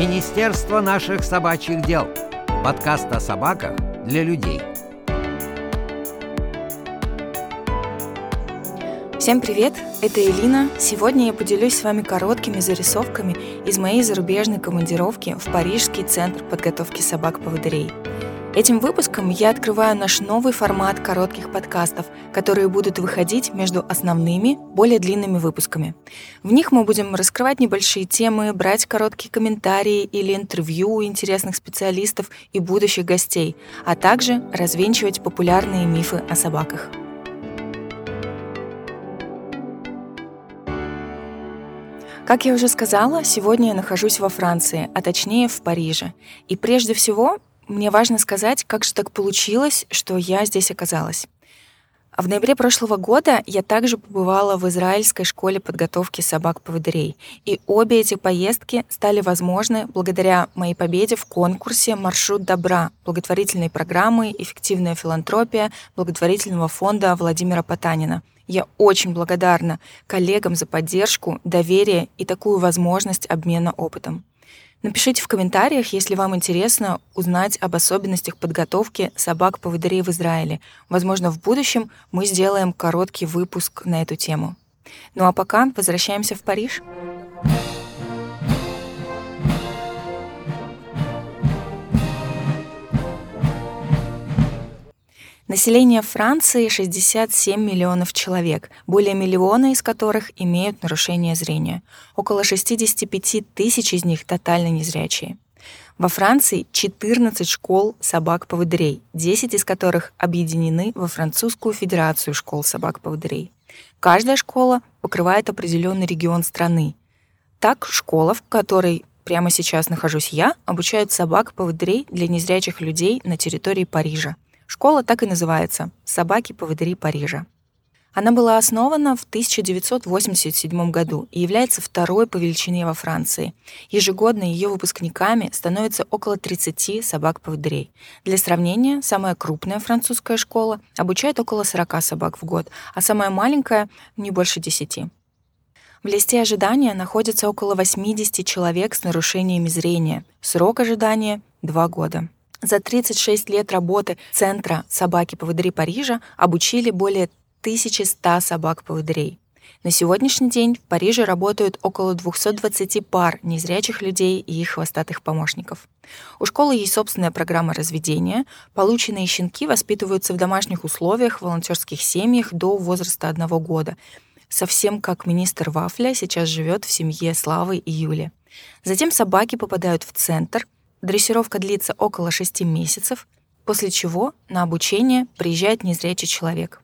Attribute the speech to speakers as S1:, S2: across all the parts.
S1: Министерство наших собачьих дел. Подкаст о собаках для людей.
S2: Всем привет, это Элина. Сегодня я поделюсь с вами короткими зарисовками из моей зарубежной командировки в Парижский центр подготовки собак-поводырей – Этим выпуском я открываю наш новый формат коротких подкастов, которые будут выходить между основными, более длинными выпусками. В них мы будем раскрывать небольшие темы, брать короткие комментарии или интервью у интересных специалистов и будущих гостей, а также развенчивать популярные мифы о собаках. Как я уже сказала, сегодня я нахожусь во Франции, а точнее в Париже. И прежде всего мне важно сказать, как же так получилось, что я здесь оказалась. В ноябре прошлого года я также побывала в израильской школе подготовки собак-поводырей. И обе эти поездки стали возможны благодаря моей победе в конкурсе «Маршрут добра» благотворительной программы «Эффективная филантропия» благотворительного фонда Владимира Потанина. Я очень благодарна коллегам за поддержку, доверие и такую возможность обмена опытом. Напишите в комментариях, если вам интересно узнать об особенностях подготовки собак-поводырей в Израиле. Возможно, в будущем мы сделаем короткий выпуск на эту тему. Ну а пока возвращаемся в Париж. Население Франции 67 миллионов человек, более миллиона из которых имеют нарушение зрения. Около 65 тысяч из них тотально незрячие. Во Франции 14 школ собак-поводырей, 10 из которых объединены во Французскую федерацию школ собак-поводырей. Каждая школа покрывает определенный регион страны. Так, школа, в которой прямо сейчас нахожусь я, обучает собак-поводырей для незрячих людей на территории Парижа – Школа так и называется «Собаки-поводыри Парижа». Она была основана в 1987 году и является второй по величине во Франции. Ежегодно ее выпускниками становится около 30 собак-поводырей. Для сравнения, самая крупная французская школа обучает около 40 собак в год, а самая маленькая — не больше 10. В листе ожидания находится около 80 человек с нарушениями зрения. Срок ожидания — 2 года. За 36 лет работы Центра собаки-поводыри Парижа обучили более 1100 собак-поводырей. На сегодняшний день в Париже работают около 220 пар незрячих людей и их хвостатых помощников. У школы есть собственная программа разведения. Полученные щенки воспитываются в домашних условиях в волонтерских семьях до возраста одного года. Совсем как министр Вафля сейчас живет в семье Славы и Юли. Затем собаки попадают в центр — Дрессировка длится около 6 месяцев, после чего на обучение приезжает незрячий человек.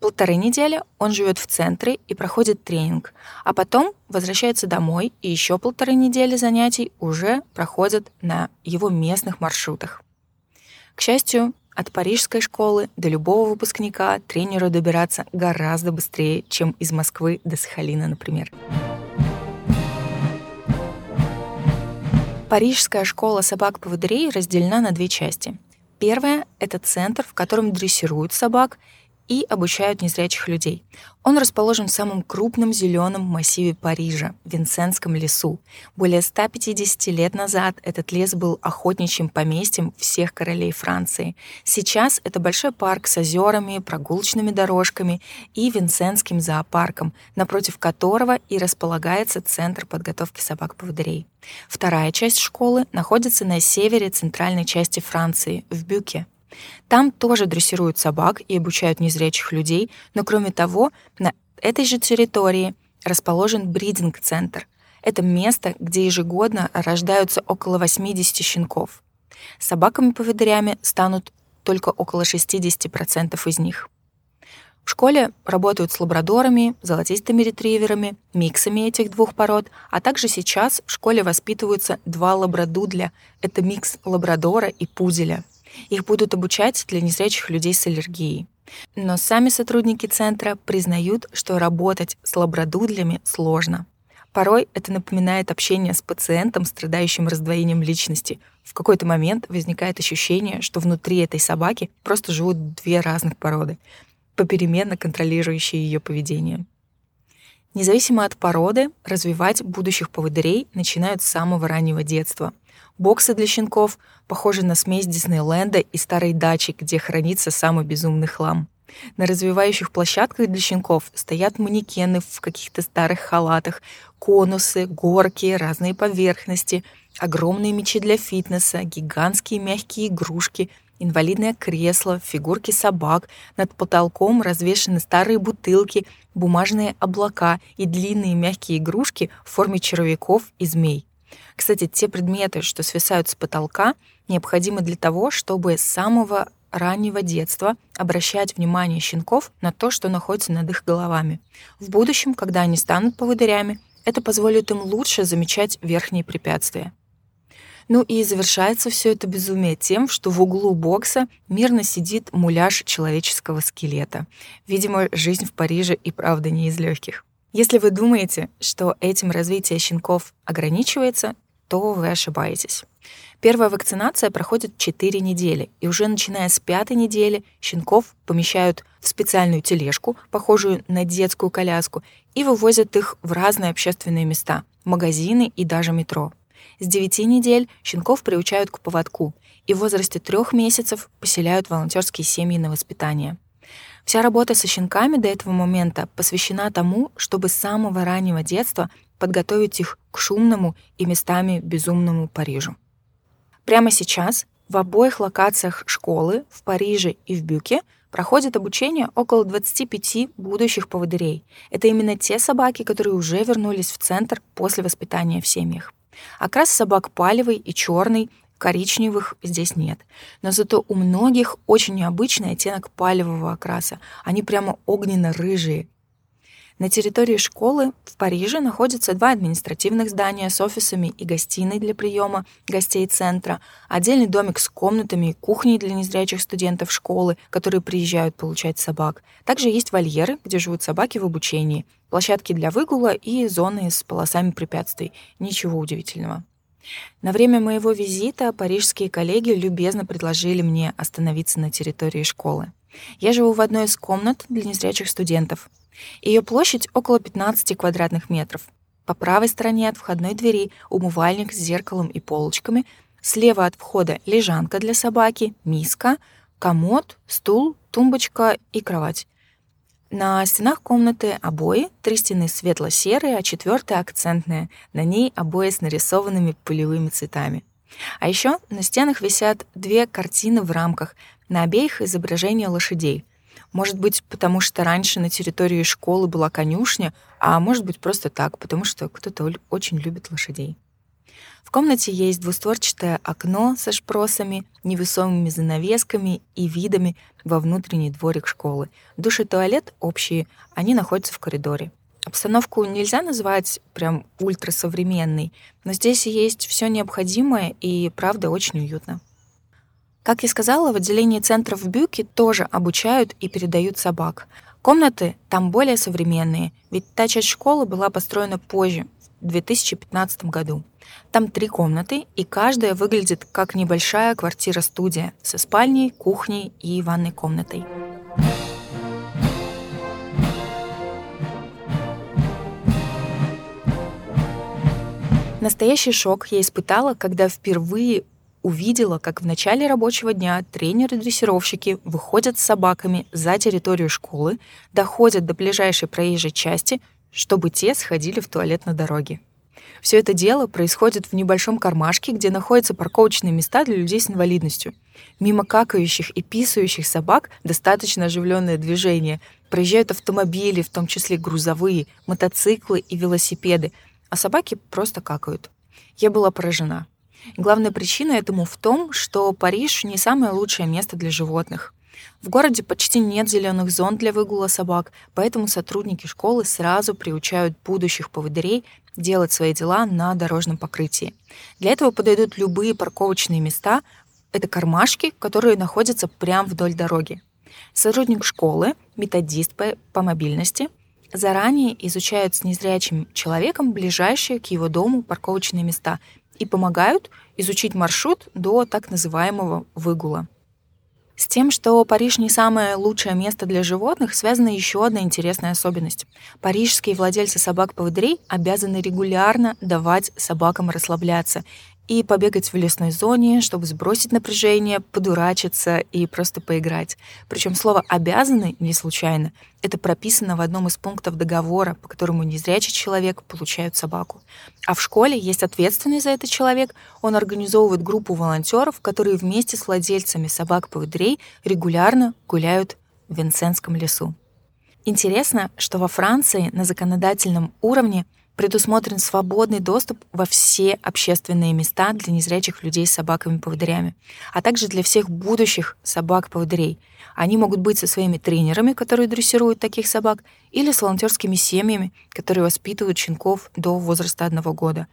S2: Полторы недели он живет в центре и проходит тренинг, а потом возвращается домой и еще полторы недели занятий уже проходят на его местных маршрутах. К счастью, от парижской школы до любого выпускника тренеру добираться гораздо быстрее, чем из Москвы до Сахалина, например. Парижская школа собак-поводырей разделена на две части. Первая — это центр, в котором дрессируют собак и обучают незрячих людей. Он расположен в самом крупном зеленом массиве Парижа, Винсентском лесу. Более 150 лет назад этот лес был охотничьим поместьем всех королей Франции. Сейчас это большой парк с озерами, прогулочными дорожками и Винсентским зоопарком, напротив которого и располагается Центр подготовки собак-поводырей. Вторая часть школы находится на севере центральной части Франции, в Бюке. Там тоже дрессируют собак и обучают незрячих людей, но кроме того, на этой же территории расположен бридинг-центр. Это место, где ежегодно рождаются около 80 щенков. Собаками-поводырями станут только около 60% из них. В школе работают с лабрадорами, золотистыми ретриверами, миксами этих двух пород, а также сейчас в школе воспитываются два лабрадудля. Это микс лабрадора и пуделя. Их будут обучать для незрячих людей с аллергией. Но сами сотрудники центра признают, что работать с лабрадудлями сложно. Порой это напоминает общение с пациентом, страдающим раздвоением личности. В какой-то момент возникает ощущение, что внутри этой собаки просто живут две разных породы, попеременно контролирующие ее поведение. Независимо от породы, развивать будущих поводырей начинают с самого раннего детства. Боксы для щенков похожи на смесь Диснейленда и старой дачи, где хранится самый безумный хлам. На развивающих площадках для щенков стоят манекены в каких-то старых халатах, конусы, горки, разные поверхности, огромные мечи для фитнеса, гигантские мягкие игрушки, инвалидное кресло, фигурки собак, над потолком развешаны старые бутылки, бумажные облака и длинные мягкие игрушки в форме червяков и змей. Кстати, те предметы, что свисают с потолка, необходимы для того, чтобы с самого раннего детства обращать внимание щенков на то, что находится над их головами. В будущем, когда они станут поводырями, это позволит им лучше замечать верхние препятствия. Ну и завершается все это безумие тем, что в углу бокса мирно сидит муляж человеческого скелета. Видимо, жизнь в Париже и правда не из легких. Если вы думаете, что этим развитие щенков ограничивается, то вы ошибаетесь. Первая вакцинация проходит 4 недели, и уже начиная с пятой недели щенков помещают в специальную тележку, похожую на детскую коляску, и вывозят их в разные общественные места, магазины и даже метро. С 9 недель щенков приучают к поводку и в возрасте трех месяцев поселяют волонтерские семьи на воспитание. Вся работа со щенками до этого момента посвящена тому, чтобы с самого раннего детства подготовить их к шумному и местами безумному Парижу. Прямо сейчас в обоих локациях школы, в Париже и в Бюке, проходит обучение около 25 будущих поводырей. Это именно те собаки, которые уже вернулись в центр после воспитания в семьях. Окрас собак палевый и черный, коричневых здесь нет. Но зато у многих очень необычный оттенок палевого окраса. Они прямо огненно-рыжие. На территории школы в Париже находятся два административных здания с офисами и гостиной для приема гостей центра, отдельный домик с комнатами и кухней для незрячих студентов школы, которые приезжают получать собак. Также есть вольеры, где живут собаки в обучении, площадки для выгула и зоны с полосами препятствий. Ничего удивительного. На время моего визита парижские коллеги любезно предложили мне остановиться на территории школы. Я живу в одной из комнат для незрячих студентов. Ее площадь около 15 квадратных метров. По правой стороне от входной двери умывальник с зеркалом и полочками, слева от входа лежанка для собаки, миска, комод, стул, тумбочка и кровать. На стенах комнаты обои, три стены светло-серые, а четвертая акцентная. На ней обои с нарисованными полевыми цветами. А еще на стенах висят две картины в рамках, на обеих изображение лошадей. Может быть, потому что раньше на территории школы была конюшня, а может быть просто так, потому что кто-то очень любит лошадей. В комнате есть двустворчатое окно со шпросами, невесомыми занавесками и видами во внутренний дворик школы. Душ и туалет общие, они находятся в коридоре. Обстановку нельзя назвать прям ультрасовременной, но здесь есть все необходимое и, правда, очень уютно. Как я сказала, в отделении центров в Бюке тоже обучают и передают собак. Комнаты там более современные, ведь та часть школы была построена позже, в 2015 году. Там три комнаты, и каждая выглядит как небольшая квартира-студия со спальней, кухней и ванной комнатой. Настоящий шок я испытала, когда впервые увидела, как в начале рабочего дня тренеры-дрессировщики выходят с собаками за территорию школы, доходят до ближайшей проезжей части, чтобы те сходили в туалет на дороге. Все это дело происходит в небольшом кармашке, где находятся парковочные места для людей с инвалидностью. Мимо какающих и писающих собак достаточно оживленное движение. Проезжают автомобили, в том числе грузовые, мотоциклы и велосипеды, а собаки просто какают. Я была поражена. Главная причина этому в том, что Париж не самое лучшее место для животных. В городе почти нет зеленых зон для выгула собак, поэтому сотрудники школы сразу приучают будущих поводырей делать свои дела на дорожном покрытии. Для этого подойдут любые парковочные места, это кармашки, которые находятся прямо вдоль дороги. Сотрудник школы, методист по, по мобильности, заранее изучают с незрячим человеком ближайшие к его дому парковочные места и помогают изучить маршрут до так называемого выгула. С тем, что Париж не самое лучшее место для животных, связана еще одна интересная особенность. Парижские владельцы собак-поводырей обязаны регулярно давать собакам расслабляться и побегать в лесной зоне, чтобы сбросить напряжение, подурачиться и просто поиграть. Причем слово «обязаны» не случайно. Это прописано в одном из пунктов договора, по которому незрячий человек получает собаку. А в школе есть ответственный за это человек. Он организовывает группу волонтеров, которые вместе с владельцами собак-поводрей регулярно гуляют в Винсентском лесу. Интересно, что во Франции на законодательном уровне предусмотрен свободный доступ во все общественные места для незрячих людей с собаками-поводырями, а также для всех будущих собак-поводырей. Они могут быть со своими тренерами, которые дрессируют таких собак, или с волонтерскими семьями, которые воспитывают щенков до возраста одного года.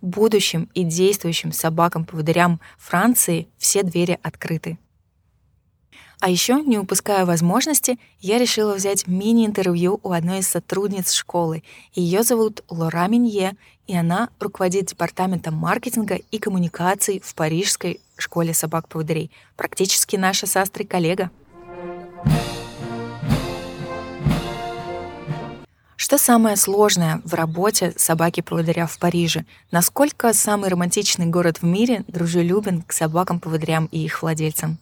S2: Будущим и действующим собакам-поводырям Франции все двери открыты. А еще, не упуская возможности, я решила взять мини-интервью у одной из сотрудниц школы. Ее зовут Лора Минье, и она руководит департаментом маркетинга и коммуникаций в Парижской школе собак-поводырей. Практически наша с Астрой коллега. Что самое сложное в работе собаки-поводыря в Париже? Насколько самый романтичный город в мире дружелюбен к собакам-поводырям и их владельцам?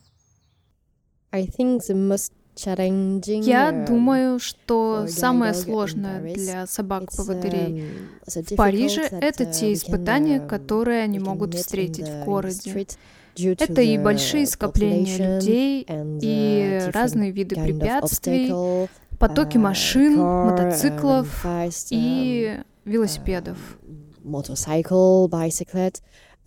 S3: Я думаю, что самое сложное для собак-поводырей в Париже — это те испытания, которые они могут встретить в городе. Это и большие скопления людей, и разные виды препятствий, потоки машин, мотоциклов и велосипедов.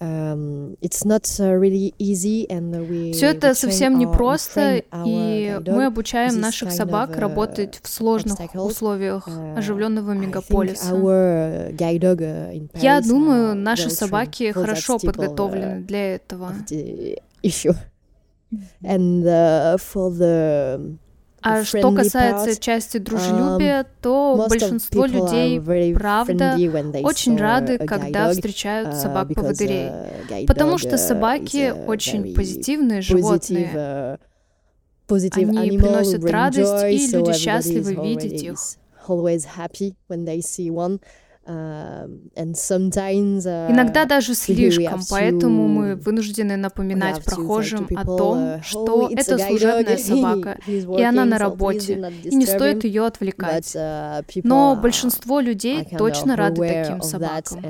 S2: Эм, uh, Все это совсем непросто, и мы обучаем наших собак работать в сложных условиях uh, оживленного мегаполиса.
S3: Uh,
S2: Я думаю, наши собаки хорошо подготовлены для этого.
S3: And uh, for the
S2: а что касается части дружелюбия, um, то большинство людей, правда, очень рады, когда встречают uh, собак-поводырей, потому что собаки очень позитивные животные. Они приносят радость, и люди счастливы видеть их.
S3: Uh,
S2: Иногда даже слишком, поэтому мы вынуждены напоминать прохожим о том, uh, что это служебная собака, и она на работе, и не стоит ее отвлекать. Uh, Но большинство людей точно рады таким собакам.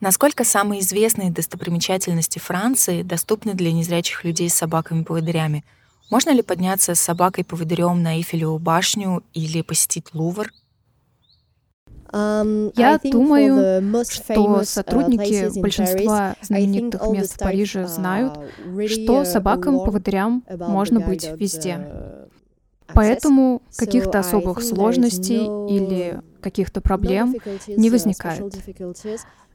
S2: Насколько самые известные достопримечательности Франции доступны для незрячих людей с собаками-поводырями — можно ли подняться с собакой-поводырем на Эйфелеву башню или посетить Лувр?
S3: Um, Я думаю, что uh, сотрудники большинства знаменитых мест в Париже uh, знают, что собакам-поводырям можно быть везде. Поэтому каких-то особых сложностей или каких-то проблем не возникает.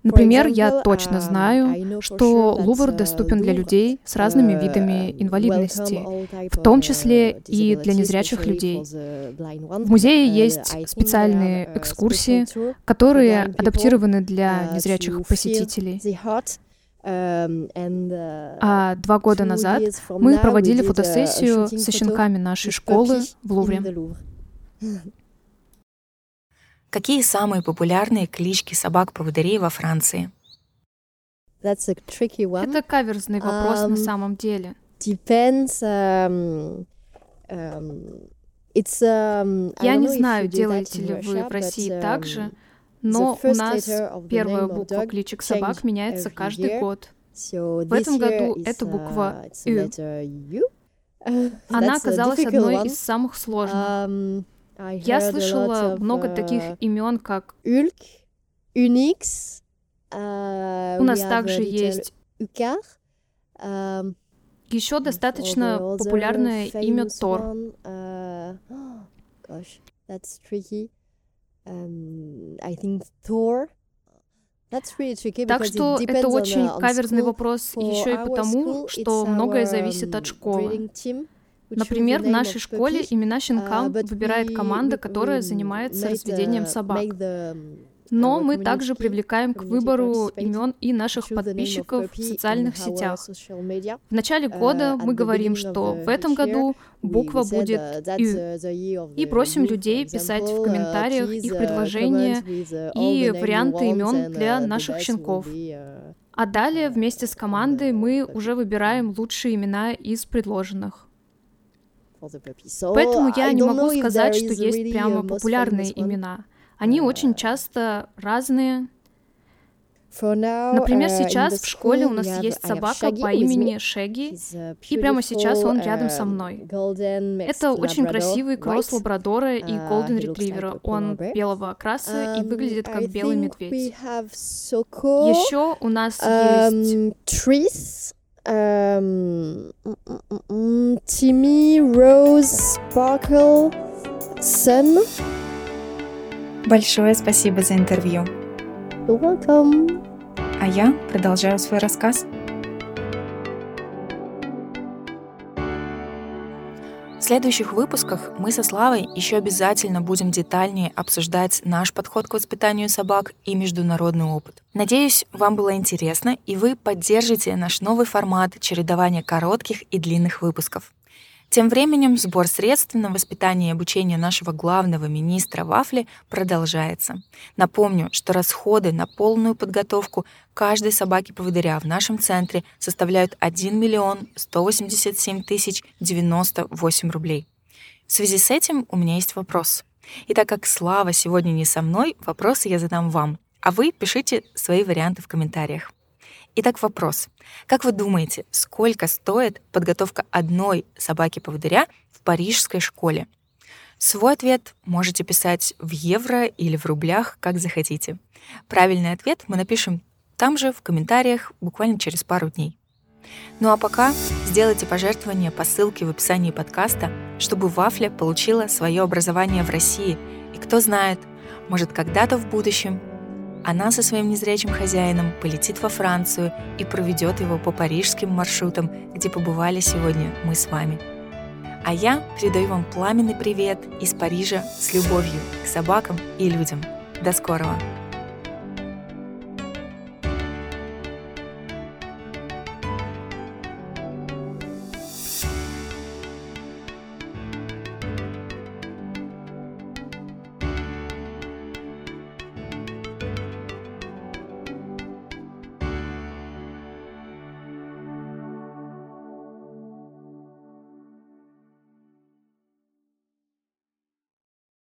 S3: Например, я точно uh, знаю, что Лувр доступен для людей с разными uh, видами инвалидности, в том числе uh, и для незрячих людей. В музее есть специальные экскурсии, которые адаптированы для незрячих посетителей. Um, а два года назад мы проводили фотосессию со щенками нашей школы в Лувре.
S2: Какие самые популярные клички собак-поводырей во Франции?
S3: Это каверзный вопрос um, на самом деле.
S2: Depends, um, um,
S3: it's, um, Я не знаю, делаете ли вы в России but, так же, но у нас первая буква кличек собак меняется каждый год. В этом году это буква «Ю». Она оказалась одной из самых сложных. Я слышала много таких uh, имен, как
S2: Ульк,
S3: Unix. Uh, У нас также есть
S2: Укар.
S3: Um, Еще достаточно популярное имя Тор.
S2: Gosh, that's tricky. Um, I think Thor.
S3: Так что это очень каверзный вопрос еще и потому, что многое зависит от школы. Например, в нашей школе имена щенкам uh, выбирает команда, которая занимается разведением uh, собак. Но мы также привлекаем к выбору имен и наших подписчиков в социальных сетях. В начале года мы говорим, что в этом году буква будет «ю». И просим людей писать в комментариях их предложения и варианты имен для наших щенков. А далее вместе с командой мы уже выбираем лучшие имена из предложенных. Поэтому я не могу сказать, что есть прямо популярные имена. Они очень часто разные, Например, uh, сейчас в школе у нас есть собака по имени Шеги, и прямо сейчас он рядом со um, мной. Это очень красивый кросс лабрадора и uh, голден ретривера. Он белого окраса и um, выглядит как белый медведь. Еще у нас um.
S2: Тимми, Роуз, Спаркл, Сэн. Большое спасибо за интервью.
S3: You're welcome.
S2: А я продолжаю свой рассказ. Следующих выпусках мы со Славой еще обязательно будем детальнее обсуждать наш подход к воспитанию собак и международный опыт. Надеюсь, вам было интересно, и вы поддержите наш новый формат чередования коротких и длинных выпусков. Тем временем сбор средств на воспитание и обучение нашего главного министра Вафли продолжается. Напомню, что расходы на полную подготовку каждой собаки-поводыря в нашем центре составляют 1 миллион 187 тысяч 98 рублей. В связи с этим у меня есть вопрос. И так как Слава сегодня не со мной, вопросы я задам вам, а вы пишите свои варианты в комментариях. Итак, вопрос. Как вы думаете, сколько стоит подготовка одной собаки-поводыря в парижской школе? Свой ответ можете писать в евро или в рублях, как захотите. Правильный ответ мы напишем там же в комментариях буквально через пару дней. Ну а пока сделайте пожертвование по ссылке в описании подкаста, чтобы Вафля получила свое образование в России. И кто знает, может когда-то в будущем она со своим незрячим хозяином полетит во Францию и проведет его по парижским маршрутам, где побывали сегодня мы с вами. А я передаю вам пламенный привет из Парижа с любовью к собакам и людям. До скорого!